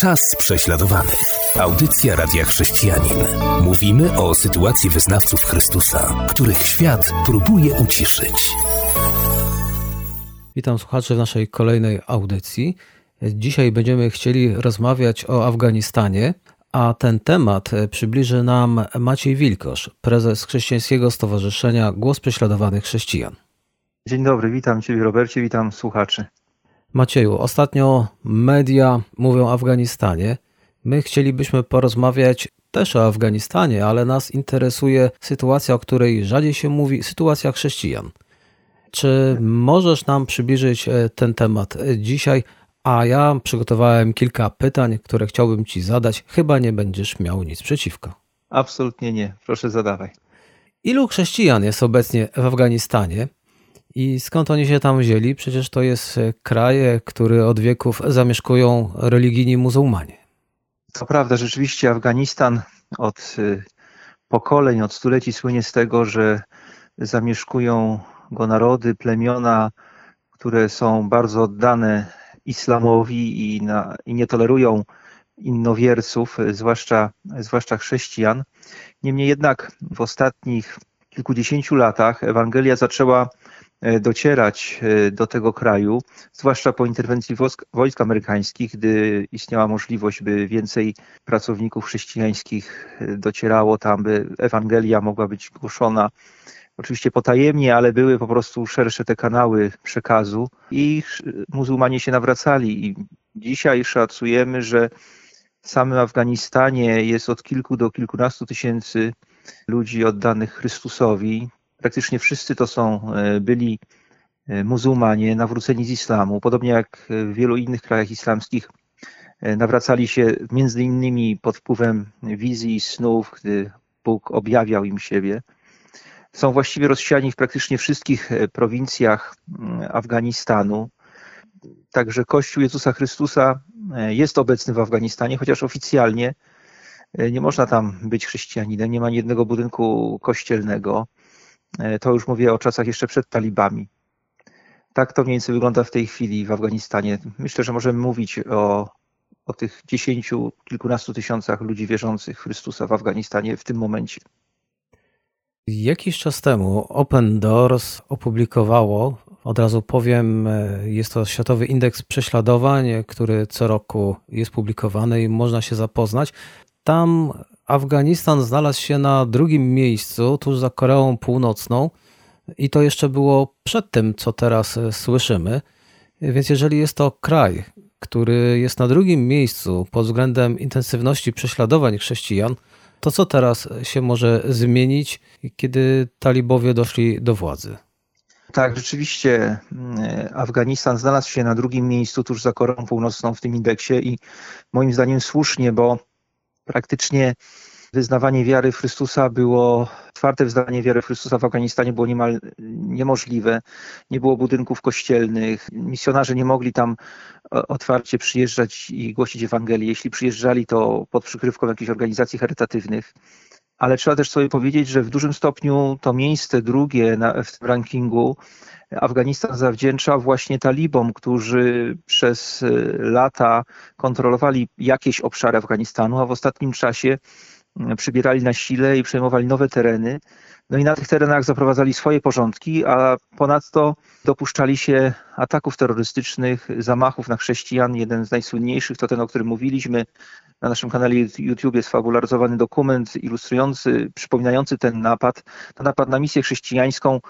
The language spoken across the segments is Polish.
Czas prześladowanych. Audycja Radia Chrześcijanin. Mówimy o sytuacji wyznawców Chrystusa, których świat próbuje uciszyć. Witam słuchaczy w naszej kolejnej audycji. Dzisiaj będziemy chcieli rozmawiać o Afganistanie, a ten temat przybliży nam Maciej Wilkosz, prezes Chrześcijańskiego Stowarzyszenia Głos Prześladowanych Chrześcijan. Dzień dobry, witam Ciebie Robercie, witam słuchaczy. Macieju, ostatnio media mówią o Afganistanie. My chcielibyśmy porozmawiać też o Afganistanie, ale nas interesuje sytuacja, o której rzadziej się mówi, sytuacja chrześcijan. Czy możesz nam przybliżyć e, ten temat dzisiaj? A ja przygotowałem kilka pytań, które chciałbym Ci zadać. Chyba nie będziesz miał nic przeciwko. Absolutnie nie. Proszę zadawaj. Ilu chrześcijan jest obecnie w Afganistanie? I skąd oni się tam wzięli? Przecież to jest e, kraj, e, który od wieków zamieszkują religijni muzułmanie. To prawda, rzeczywiście Afganistan od e, pokoleń, od stuleci słynie z tego, że zamieszkują go narody, plemiona, które są bardzo oddane islamowi i, na, i nie tolerują innowierców, zwłaszcza, zwłaszcza chrześcijan. Niemniej jednak w ostatnich kilkudziesięciu latach Ewangelia zaczęła E, docierać e, do tego kraju, zwłaszcza po interwencji wojsk, wojsk amerykańskich, gdy istniała możliwość, by więcej pracowników chrześcijańskich e, docierało tam, by Ewangelia mogła być głoszona. Oczywiście potajemnie, ale były po prostu szersze te kanały przekazu i muzułmanie się nawracali. I dzisiaj szacujemy, że w samym Afganistanie jest od kilku do kilkunastu tysięcy ludzi oddanych Chrystusowi praktycznie wszyscy to są e, byli e, muzułmanie nawróceni z islamu, podobnie jak w wielu innych krajach islamskich e, nawracali się między innymi pod wpływem wizji i snów, gdy Bóg objawiał im siebie. Są właściwie rozsiani w praktycznie wszystkich prowincjach mm, Afganistanu. Także Kościół Jezusa Chrystusa jest obecny w Afganistanie, chociaż oficjalnie nie można tam być chrześcijaninem, nie ma jednego budynku kościelnego. E, to już mówię o czasach jeszcze przed talibami. Tak to mniej więcej wygląda w tej chwili w Afganistanie. Myślę, że możemy mówić o, o tych dziesięciu, kilkunastu tysiącach ludzi wierzących Chrystusa w Afganistanie w tym momencie. Jakiś czas temu Open Doors opublikowało, od razu powiem, e, jest to Światowy Indeks Prześladowań, który co roku jest publikowany i można się zapoznać. Tam Afganistan znalazł się na drugim miejscu, tuż za Koreą Północną, i to jeszcze było przed tym, co teraz e, słyszymy. Więc jeżeli jest to kraj, który jest na drugim miejscu pod względem intensywności prześladowań chrześcijan, to co teraz się może zmienić, kiedy talibowie doszli do władzy? Tak, rzeczywiście mm, Afganistan znalazł się na drugim miejscu tuż za Koreą Północną w tym indeksie i moim zdaniem słusznie, bo praktycznie wyznawanie wiary Chrystusa było, twarde wyznawanie wiary Chrystusa w Afganistanie było niemal niemożliwe. Nie było budynków kościelnych, misjonarze nie mogli tam otwarcie przyjeżdżać i głosić Ewangelię. Jeśli przyjeżdżali, to pod przykrywką jakichś organizacji charytatywnych. Ale trzeba też sobie powiedzieć, że w dużym stopniu to miejsce drugie na, w tym rankingu Afganistan zawdzięcza właśnie talibom, którzy przez lata kontrolowali jakieś obszary Afganistanu, a w ostatnim czasie przybierali na sile i przejmowali nowe tereny. No i na tych terenach zaprowadzali swoje porządki, a ponadto dopuszczali się ataków terrorystycznych, zamachów na chrześcijan. Jeden z najsłynniejszych to ten, o którym mówiliśmy. Na naszym kanale YouTube jest fabularyzowany dokument ilustrujący, przypominający ten napad. To napad na misję chrześcijańską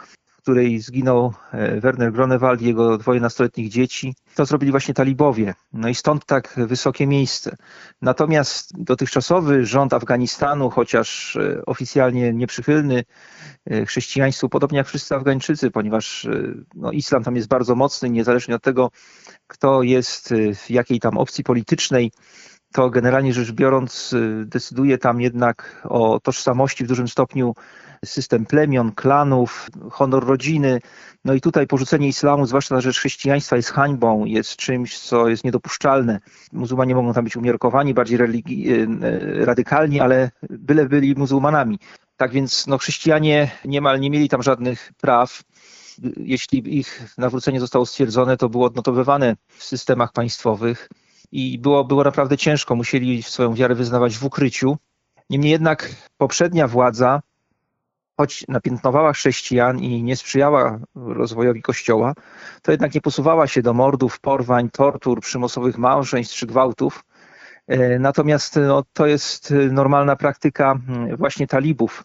której zginął e, Werner Gronewald i jego dwoje nastoletnich dzieci. To zrobili właśnie talibowie. No i stąd tak wysokie miejsce. Natomiast dotychczasowy rząd Afganistanu, chociaż e, oficjalnie nieprzychylny e, chrześcijaństwu, podobnie jak wszyscy Afgańczycy, ponieważ no, islam tam jest bardzo mocny, niezależnie od tego, kto jest w jakiej tam opcji politycznej, to generalnie rzecz biorąc decyduje tam jednak o tożsamości w dużym stopniu system plemion, klanów, honor rodziny. No i tutaj porzucenie islamu, zwłaszcza na rzecz chrześcijaństwa, jest hańbą, jest czymś, co jest niedopuszczalne. Muzułmanie mogą tam być umiarkowani, bardziej religi- e, radykalni, ale byle byli muzułmanami. Tak więc no, chrześcijanie niemal nie mieli tam żadnych praw. Jeśli ich nawrócenie zostało stwierdzone, to było odnotowywane w systemach państwowych. I było, było naprawdę ciężko. Musieli swoją wiarę wyznawać w ukryciu. Niemniej jednak poprzednia władza, choć napiętnowała chrześcijan i nie sprzyjała rozwojowi Kościoła, to jednak nie posuwała się do mordów, porwań, tortur, przymusowych małżeństw czy gwałtów. E, natomiast no, to jest normalna praktyka mm, właśnie talibów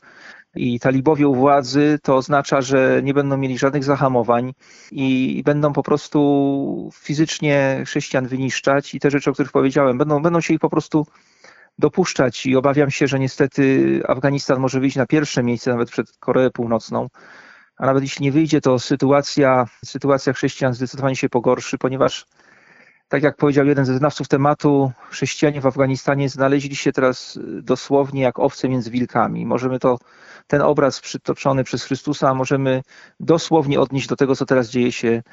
i talibowie u władzy, to oznacza, że nie będą mieli żadnych zahamowań i będą po prostu fizycznie chrześcijan wyniszczać. I te rzeczy, o których powiedziałem, będą, będą się ich po prostu dopuszczać. I obawiam się, że niestety Afganistan może wyjść na pierwsze miejsce nawet przed Koreą Północną, a nawet jeśli nie wyjdzie, to sytuacja, sytuacja chrześcijan zdecydowanie się pogorszy, ponieważ tak jak powiedział jeden ze znawców tematu, chrześcijanie w Afganistanie znaleźli się teraz dosłownie jak owce między wilkami. Możemy to ten obraz przytoczony przez Chrystusa możemy dosłownie odnieść do tego, co teraz dzieje się,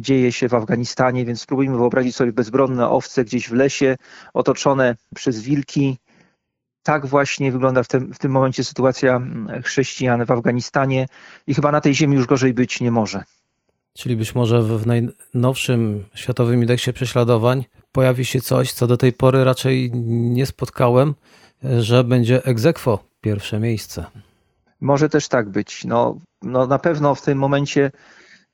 dzieje się w Afganistanie, więc spróbujmy wyobrazić sobie bezbronne owce gdzieś w lesie, otoczone przez wilki. Tak właśnie wygląda w tym, w tym momencie sytuacja chrześcijan w Afganistanie i chyba na tej ziemi już gorzej być nie może. Czyli być może w najnowszym światowym indeksie prześladowań pojawi się coś, co do tej pory raczej nie spotkałem, że będzie egzekwo pierwsze miejsce. Może też tak być. No, no na pewno w tym momencie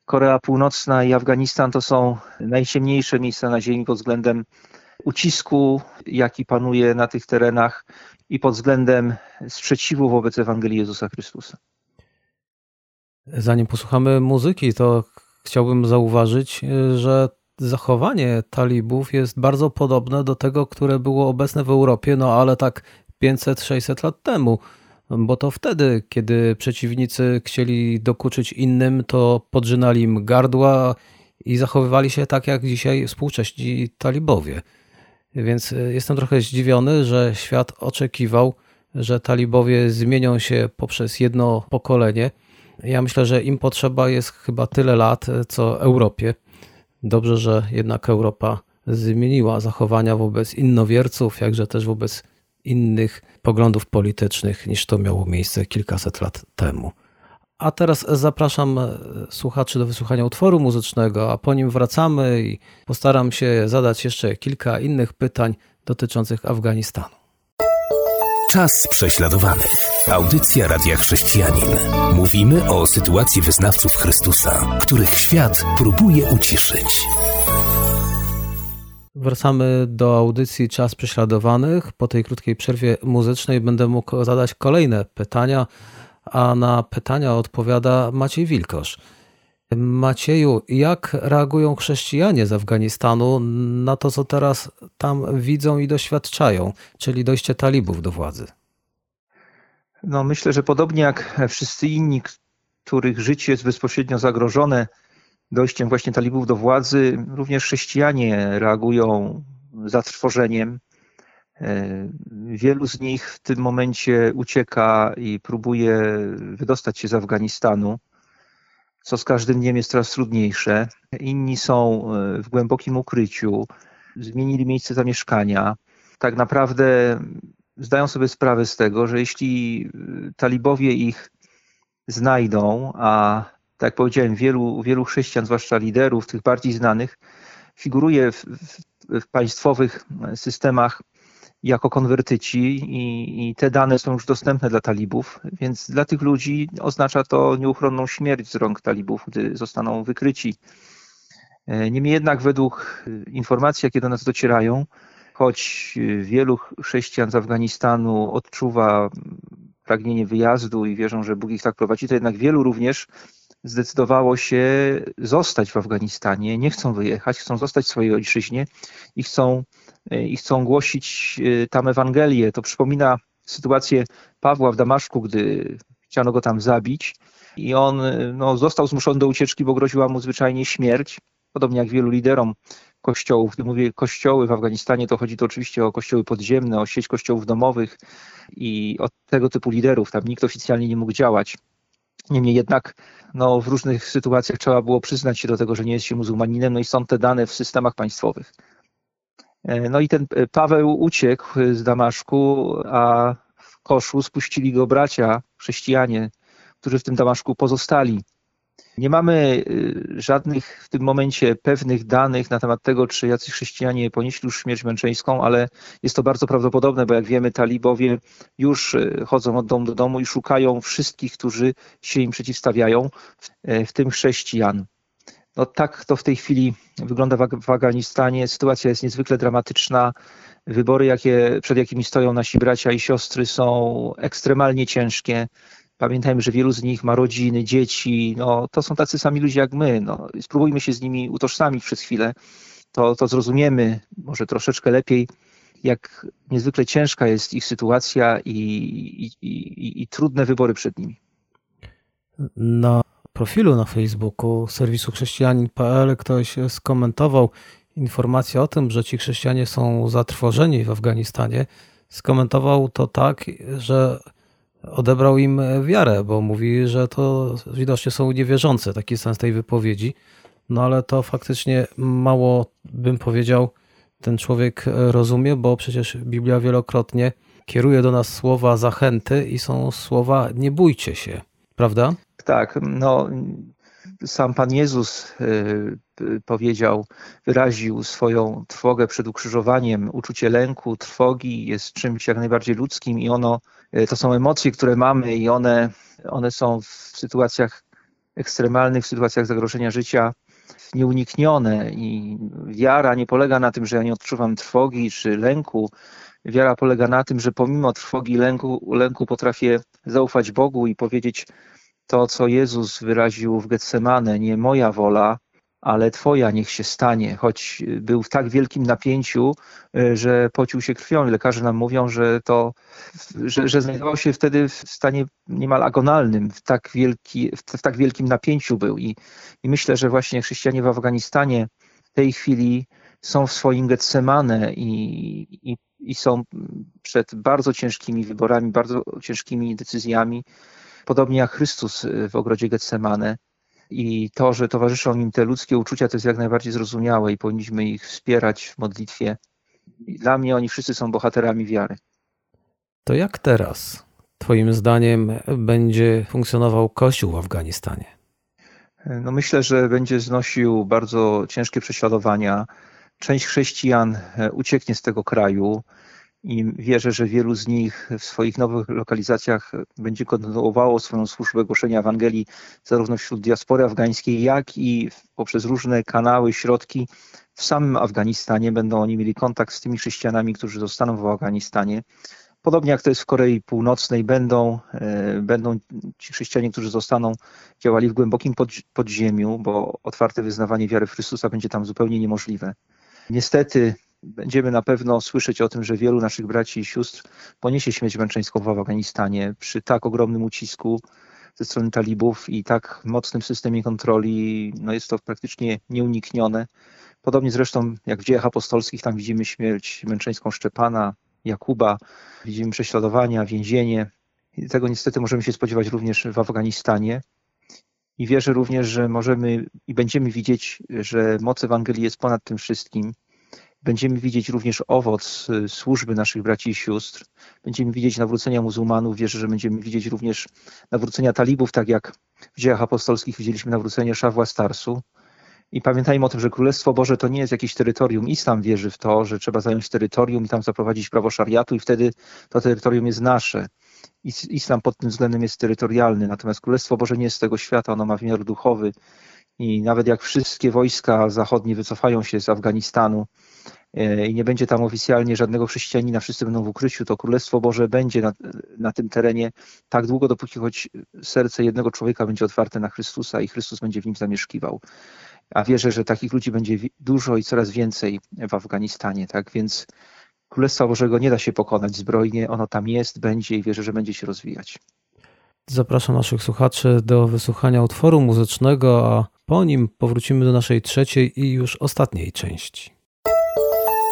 Korea Północna i Afganistan to są najciemniejsze miejsca na Ziemi pod względem ucisku, jaki panuje na tych terenach i pod względem sprzeciwu wobec Ewangelii Jezusa Chrystusa. Zanim posłuchamy muzyki, to chciałbym zauważyć, że zachowanie talibów jest bardzo podobne do tego, które było obecne w Europie, no ale tak 500-600 lat temu. Bo to wtedy, kiedy przeciwnicy chcieli dokuczyć innym, to podrzynali im gardła i zachowywali się tak jak dzisiaj współcześni talibowie. Więc e, jestem trochę zdziwiony, że świat oczekiwał, że talibowie zmienią się poprzez jedno pokolenie. Ja myślę, że im potrzeba jest chyba tyle lat, e, co Europie. Dobrze, że jednak Europa zmieniła zachowania wobec innowierców, jakże też wobec innych poglądów politycznych niż to miało miejsce kilkaset lat temu. A teraz zapraszam e, słuchaczy do wysłuchania utworu muzycznego, a po nim wracamy i postaram się zadać jeszcze kilka innych pytań dotyczących Afganistanu. Czas prześladowanych. Audycja Radia Chrześcijanin. Mówimy o sytuacji wyznawców Chrystusa, których świat próbuje uciszyć. Wracamy do audycji Czas Prześladowanych. Po tej krótkiej przerwie muzycznej będę mógł zadać kolejne pytania, a na pytania odpowiada Maciej Wilkosz. Macieju, jak reagują chrześcijanie z Afganistanu na to, co teraz tam widzą i doświadczają, czyli dojście talibów do władzy? No, myślę, że podobnie jak wszyscy inni, których życie jest bezpośrednio zagrożone, dojściem właśnie talibów do władzy, również chrześcijanie reagują zatrwożeniem. E, wielu z nich w tym momencie ucieka i próbuje wydostać się z Afganistanu, co z każdym dniem jest coraz trudniejsze. Inni są e, w głębokim ukryciu, zmienili miejsce zamieszkania. Tak naprawdę zdają sobie sprawę z tego, że jeśli talibowie ich znajdą, a tak jak powiedziałem, wielu, wielu chrześcijan, zwłaszcza liderów, tych bardziej znanych, figuruje w, w, w państwowych systemach jako konwertyci i, i, te dane są już dostępne dla talibów, więc dla tych ludzi oznacza to nieuchronną śmierć z rąk talibów, gdy zostaną wykryci. E, niemniej jednak według informacji, jakie do nas docierają, choć wielu chrześcijan z Afganistanu odczuwa pragnienie wyjazdu i wierzą, że Bóg ich tak prowadzi, to jednak wielu również zdecydowało się zostać w Afganistanie, nie chcą wyjechać, chcą zostać w swojej ojczyźnie i chcą, i chcą głosić e, tam Ewangelię. To przypomina sytuację Pawła w Damaszku, gdy chciano go tam zabić i on no, został zmuszony do ucieczki, bo groziła mu zwyczajnie śmierć. Podobnie jak wielu liderom kościołów. Gdy mówię kościoły w Afganistanie, to chodzi to oczywiście o kościoły podziemne, o sieć kościołów domowych i o tego typu liderów. Tam nikt oficjalnie nie mógł działać. Niemniej jednak no, w różnych sytuacjach trzeba było przyznać się do tego, że nie jest się muzułmaninem, no i są te dane w systemach państwowych. E, no i ten e, Paweł uciekł z Damaszku, a w koszu spuścili go bracia, chrześcijanie, którzy w tym Damaszku pozostali. Nie mamy żadnych w tym momencie pewnych danych na temat tego, czy jacyś chrześcijanie ponieśli już śmierć męczeńską, ale jest to bardzo prawdopodobne, bo jak wiemy, talibowie już chodzą od domu do domu i szukają wszystkich, którzy się im przeciwstawiają, w tym chrześcijan. No tak to w tej chwili wygląda w Afganistanie. Sytuacja jest niezwykle dramatyczna. Wybory, jakie, przed jakimi stoją nasi bracia i siostry, są ekstremalnie ciężkie. Pamiętajmy, że wielu z nich ma rodziny, dzieci. No, to są tacy sami ludzie jak my. No, spróbujmy się z nimi utożsamić przez chwilę. To, to zrozumiemy może troszeczkę lepiej, jak niezwykle ciężka jest ich sytuacja i, i, i, i trudne wybory przed nimi. Na profilu na Facebooku serwisu chrześcijanin.pl ktoś skomentował informację o tym, że ci chrześcijanie są zatrwożeni w Afganistanie. Skomentował to tak, że odebrał im wiarę, bo mówi, że to widocznie są niewierzące, taki sens tej wypowiedzi. No ale to faktycznie mało, bym powiedział, ten człowiek rozumie, bo przecież Biblia wielokrotnie kieruje do nas słowa zachęty i są słowa nie bójcie się, prawda? Tak, no sam Pan Jezus y, powiedział, wyraził swoją trwogę przed ukrzyżowaniem. Uczucie lęku, trwogi jest czymś jak najbardziej ludzkim i ono, y, to są emocje, które mamy i one, one są w sytuacjach ekstremalnych, w sytuacjach zagrożenia życia nieuniknione i wiara nie polega na tym, że ja nie odczuwam trwogi czy lęku. Wiara polega na tym, że pomimo trwogi i lęku, lęku potrafię zaufać Bogu i powiedzieć, to, co Jezus wyraził w Getsemane, nie moja wola, ale Twoja niech się stanie, choć był w tak wielkim napięciu, y, że pocił się krwią. Lekarze nam mówią, że to, że, że znajdował się wtedy w stanie niemal agonalnym, w tak, wielki, w tak wielkim napięciu był. I, I myślę, że właśnie chrześcijanie w Afganistanie w tej chwili są w swoim Getsemane i, i, i są przed bardzo ciężkimi wyborami, bardzo ciężkimi decyzjami podobnie jak Chrystus y, w ogrodzie Getsemane. I to, że towarzyszą im te ludzkie uczucia, to jest jak najbardziej zrozumiałe i powinniśmy ich wspierać w modlitwie. Dla mnie oni wszyscy są bohaterami wiary. To jak teraz, Twoim zdaniem, będzie funkcjonował Kościół w Afganistanie? No myślę, że będzie znosił bardzo ciężkie prześladowania. Część chrześcijan e, ucieknie z tego kraju i wierzę, że wielu z nich w swoich nowych lokalizacjach będzie kontynuowało swoją służbę głoszenia Ewangelii zarówno wśród diaspory afgańskiej, jak i poprzez różne kanały, środki w samym Afganistanie. Będą oni mieli kontakt z tymi chrześcijanami, którzy zostaną w Afganistanie. Podobnie jak to jest w Korei Północnej, będą, e, będą ci chrześcijanie, którzy zostaną, działali w głębokim podziemiu, bo otwarte wyznawanie wiary w Chrystusa będzie tam zupełnie niemożliwe. Niestety będziemy na pewno słyszeć o tym, że wielu naszych braci i sióstr poniesie śmierć męczeńską w Afganistanie przy tak ogromnym ucisku ze strony talibów i tak mocnym systemie kontroli, no jest to praktycznie nieuniknione. Podobnie zresztą jak w dziejach apostolskich, tam widzimy śmierć męczeńską Szczepana, Jakuba, widzimy prześladowania, więzienie. I tego niestety możemy się spodziewać również w Afganistanie. I wierzę również, że możemy i będziemy widzieć, że moc Ewangelii jest ponad tym wszystkim Będziemy widzieć również owoc y, służby naszych braci i sióstr. Będziemy widzieć nawrócenia muzułmanów. Wierzę, że będziemy widzieć również nawrócenia talibów, tak jak w dziejach apostolskich widzieliśmy nawrócenie Szawła Starsu. I pamiętajmy o tym, że Królestwo Boże to nie jest jakieś terytorium. Islam wierzy w to, że trzeba zająć terytorium i tam zaprowadzić prawo szariatu i wtedy to terytorium jest nasze. Islam pod tym względem jest terytorialny, natomiast Królestwo Boże nie jest z tego świata, ono ma wymiar duchowy. I nawet jak wszystkie wojska zachodnie wycofają się z Afganistanu, E, i nie będzie tam oficjalnie żadnego chrześcijanina, wszyscy będą w ukryciu, to Królestwo Boże będzie na, na tym terenie tak długo, dopóki choć serce jednego człowieka będzie otwarte na Chrystusa i Chrystus będzie w nim zamieszkiwał. A wierzę, że takich ludzi będzie dużo i coraz więcej w Afganistanie. Tak więc Królestwa Bożego nie da się pokonać zbrojnie, ono tam jest, będzie i wierzę, że będzie się rozwijać. Zapraszam naszych słuchaczy do wysłuchania utworu muzycznego, a po nim powrócimy do naszej trzeciej i już ostatniej części.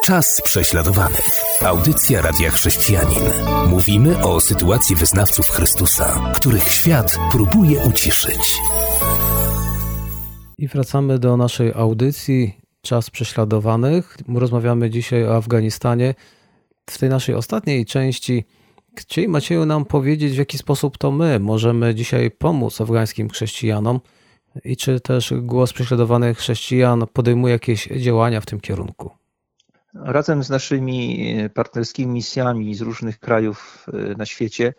Czas prześladowanych. Audycja Radia Chrześcijanin. Mówimy o sytuacji wyznawców Chrystusa, których świat próbuje uciszyć. I wracamy do naszej audycji Czas prześladowanych. Rozmawiamy dzisiaj o Afganistanie. W tej naszej ostatniej części chcieli Macieju nam powiedzieć, w jaki sposób to my możemy dzisiaj pomóc afgańskim chrześcijanom I czy też głos prześladowanych chrześcijan podejmuje jakieś działania w tym kierunku? Razem z naszymi partnerskimi misjami z różnych krajów na świecie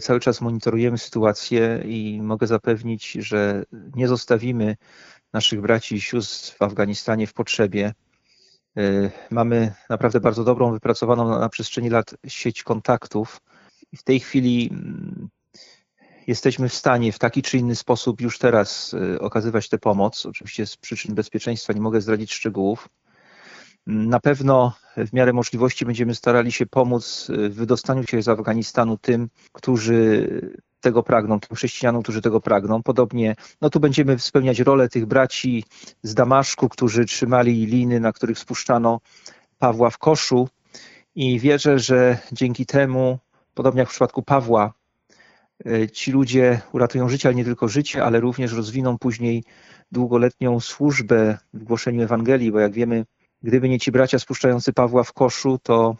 cały czas monitorujemy sytuację i mogę zapewnić, że nie zostawimy naszych braci i sióstr w Afganistanie w potrzebie. E, mamy naprawdę bardzo dobrą, wypracowaną na przestrzeni lat sieć kontaktów. W tej chwili mm, jesteśmy w stanie w taki czy inny sposób już teraz e, okazywać tę pomoc. Oczywiście z przyczyn bezpieczeństwa nie mogę zdradzić szczegółów. Na pewno w miarę możliwości będziemy starali się pomóc w wydostaniu się z Afganistanu tym, którzy tego pragną, tym chrześcijanom, którzy tego pragną. Podobnie, no tu będziemy spełniać rolę tych braci z Damaszku, którzy trzymali liny, na których spuszczano Pawła w koszu i wierzę, że dzięki temu, podobnie jak w przypadku Pawła, ci ludzie uratują życie, ale nie tylko życie, ale również rozwiną później długoletnią służbę w głoszeniu Ewangelii, bo jak wiemy, gdyby nie ci bracia spuszczający Pawła w koszu, to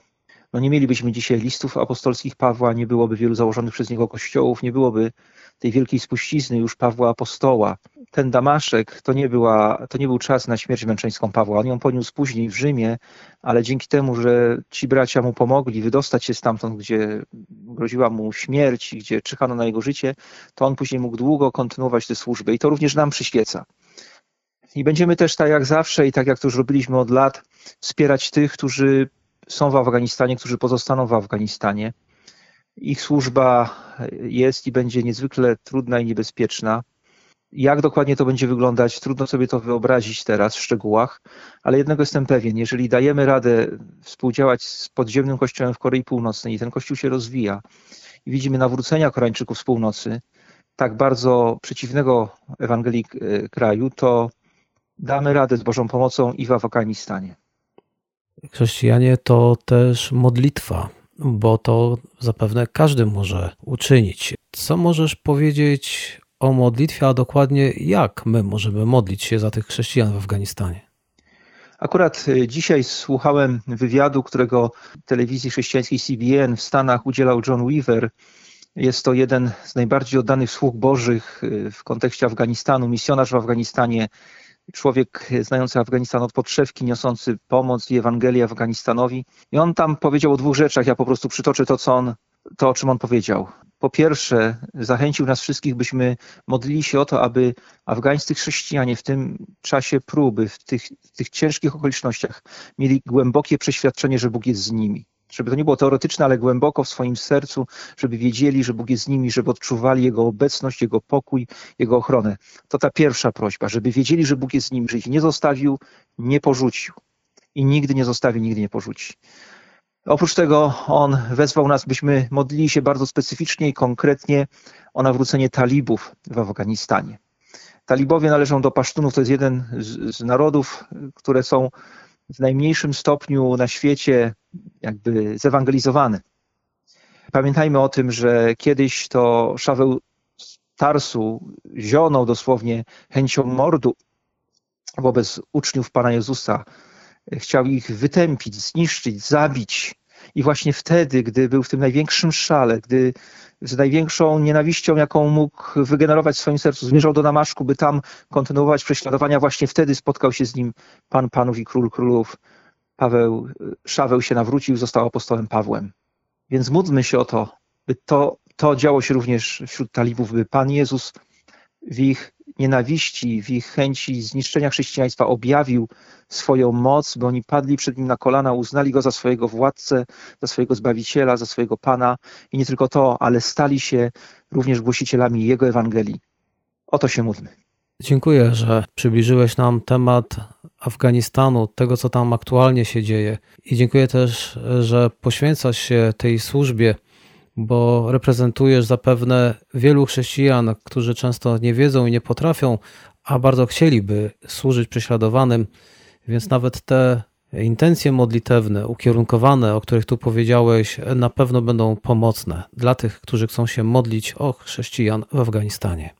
no nie mielibyśmy dzisiaj listów apostolskich Pawła, nie byłoby wielu założonych przez niego kościołów, nie byłoby tej wielkiej spuścizny już Pawła apostoła. Ten Damaszek to nie, była, to nie był czas na śmierć męczeńską Pawła. On ją poniósł później w Rzymie, ale dzięki temu, że ci bracia mu pomogli wydostać się stamtąd, gdzie groziła mu śmierć, gdzie czyhano na jego życie, to on później mógł długo kontynuować tę służbę i to również nam przyświeca. I będziemy też tak jak zawsze i tak jak to już robiliśmy od lat, wspierać tych, którzy są w Afganistanie, którzy pozostaną w Afganistanie. Ich służba jest i będzie niezwykle trudna i niebezpieczna. Jak dokładnie to będzie wyglądać, trudno sobie to wyobrazić teraz w szczegółach, ale jednego jestem pewien, jeżeli dajemy radę współdziałać z podziemnym kościołem w Korei Północnej i ten kościół się rozwija i widzimy nawrócenia Koreańczyków z północy, tak bardzo przeciwnego Ewangelii e, kraju, to damy radę z Bożą pomocą i w Afganistanie. Chrześcijanie to też modlitwa, bo to zapewne każdy może uczynić. Co możesz powiedzieć o modlitwie, a dokładnie jak my możemy modlić się za tych chrześcijan w Afganistanie? Akurat y, dzisiaj słuchałem wywiadu, którego telewizji chrześcijańskiej CBN w Stanach udzielał John Weaver. Jest to jeden z najbardziej oddanych sług bożych y, w kontekście Afganistanu, misjonarz w Afganistanie, człowiek znający Afganistan od podszewki, niosący pomoc i Ewangelię Afganistanowi. I on tam powiedział o dwóch rzeczach. Ja po prostu przytoczę to, co on, to o czym on powiedział. Po pierwsze, zachęcił nas wszystkich, byśmy modlili się o to, aby afgańscy chrześcijanie w tym czasie próby, w tych, w tych ciężkich okolicznościach mieli głębokie przeświadczenie, że Bóg jest z nimi żeby to nie było teoretyczne, ale głęboko w swoim sercu, żeby wiedzieli, że Bóg jest z nimi, żeby odczuwali Jego obecność, Jego pokój, Jego ochronę. To ta pierwsza prośba, żeby wiedzieli, że Bóg jest z nimi, że ich nie zostawił, nie porzucił i nigdy nie zostawi, nigdy nie porzuci. Oprócz tego on wezwał nas, byśmy modlili się bardzo specyficznie i konkretnie o nawrócenie talibów w Afganistanie. Talibowie należą do Pasztunów, to jest jeden z, z narodów, które są w najmniejszym stopniu na świecie jakby zewangelizowany. Pamiętajmy o tym, że kiedyś to Szaweł Tarsu zionął dosłownie chęcią mordu wobec uczniów Pana Jezusa. Chciał ich wytępić, zniszczyć, zabić. I właśnie wtedy, gdy był w tym największym szale, gdy z największą nienawiścią, jaką mógł wygenerować w swoim sercu, zmierzał do Damaszku, by tam kontynuować prześladowania, właśnie wtedy spotkał się z nim Pan Panów i Król Królów. Paweł, Szaweł się nawrócił, został apostołem Pawłem. Więc módlmy się o to, by to, to działo się również wśród talibów, by Pan Jezus w ich nienawiści, w ich chęci zniszczenia chrześcijaństwa objawił swoją moc, by oni padli przed nim na kolana, uznali go za swojego władcę, za swojego zbawiciela, za swojego pana i nie tylko to, ale stali się również głosicielami jego Ewangelii. O to się módlmy. Dziękuję, że przybliżyłeś nam temat Afganistanu, tego co tam aktualnie się dzieje. I dziękuję też, że poświęcasz się tej służbie bo reprezentujesz zapewne wielu chrześcijan, którzy często nie wiedzą i nie potrafią, a bardzo chcieliby służyć prześladowanym, więc nawet te intencje modlitewne, ukierunkowane, o których tu powiedziałeś, na pewno będą pomocne dla tych, którzy chcą się modlić o chrześcijan w Afganistanie.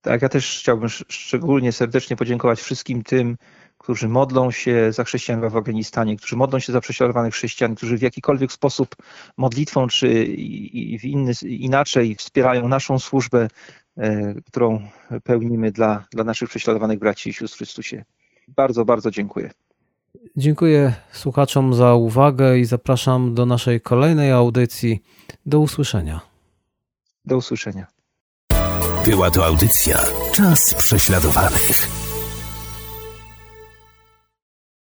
Tak, ja też chciałbym szczególnie serdecznie podziękować wszystkim tym, którzy modlą się za chrześcijan w Afganistanie, którzy modlą się za prześladowanych chrześcijan, którzy w jakikolwiek sposób modlitwą czy w inny, inaczej wspierają naszą służbę, e, którą pełnimy dla, dla naszych prześladowanych braci i sióstr w Chrystusie. Bardzo, bardzo dziękuję. Dziękuję słuchaczom za uwagę i zapraszam do naszej kolejnej audycji. Do usłyszenia. Do usłyszenia. Była to audycja Czas prześladowanych.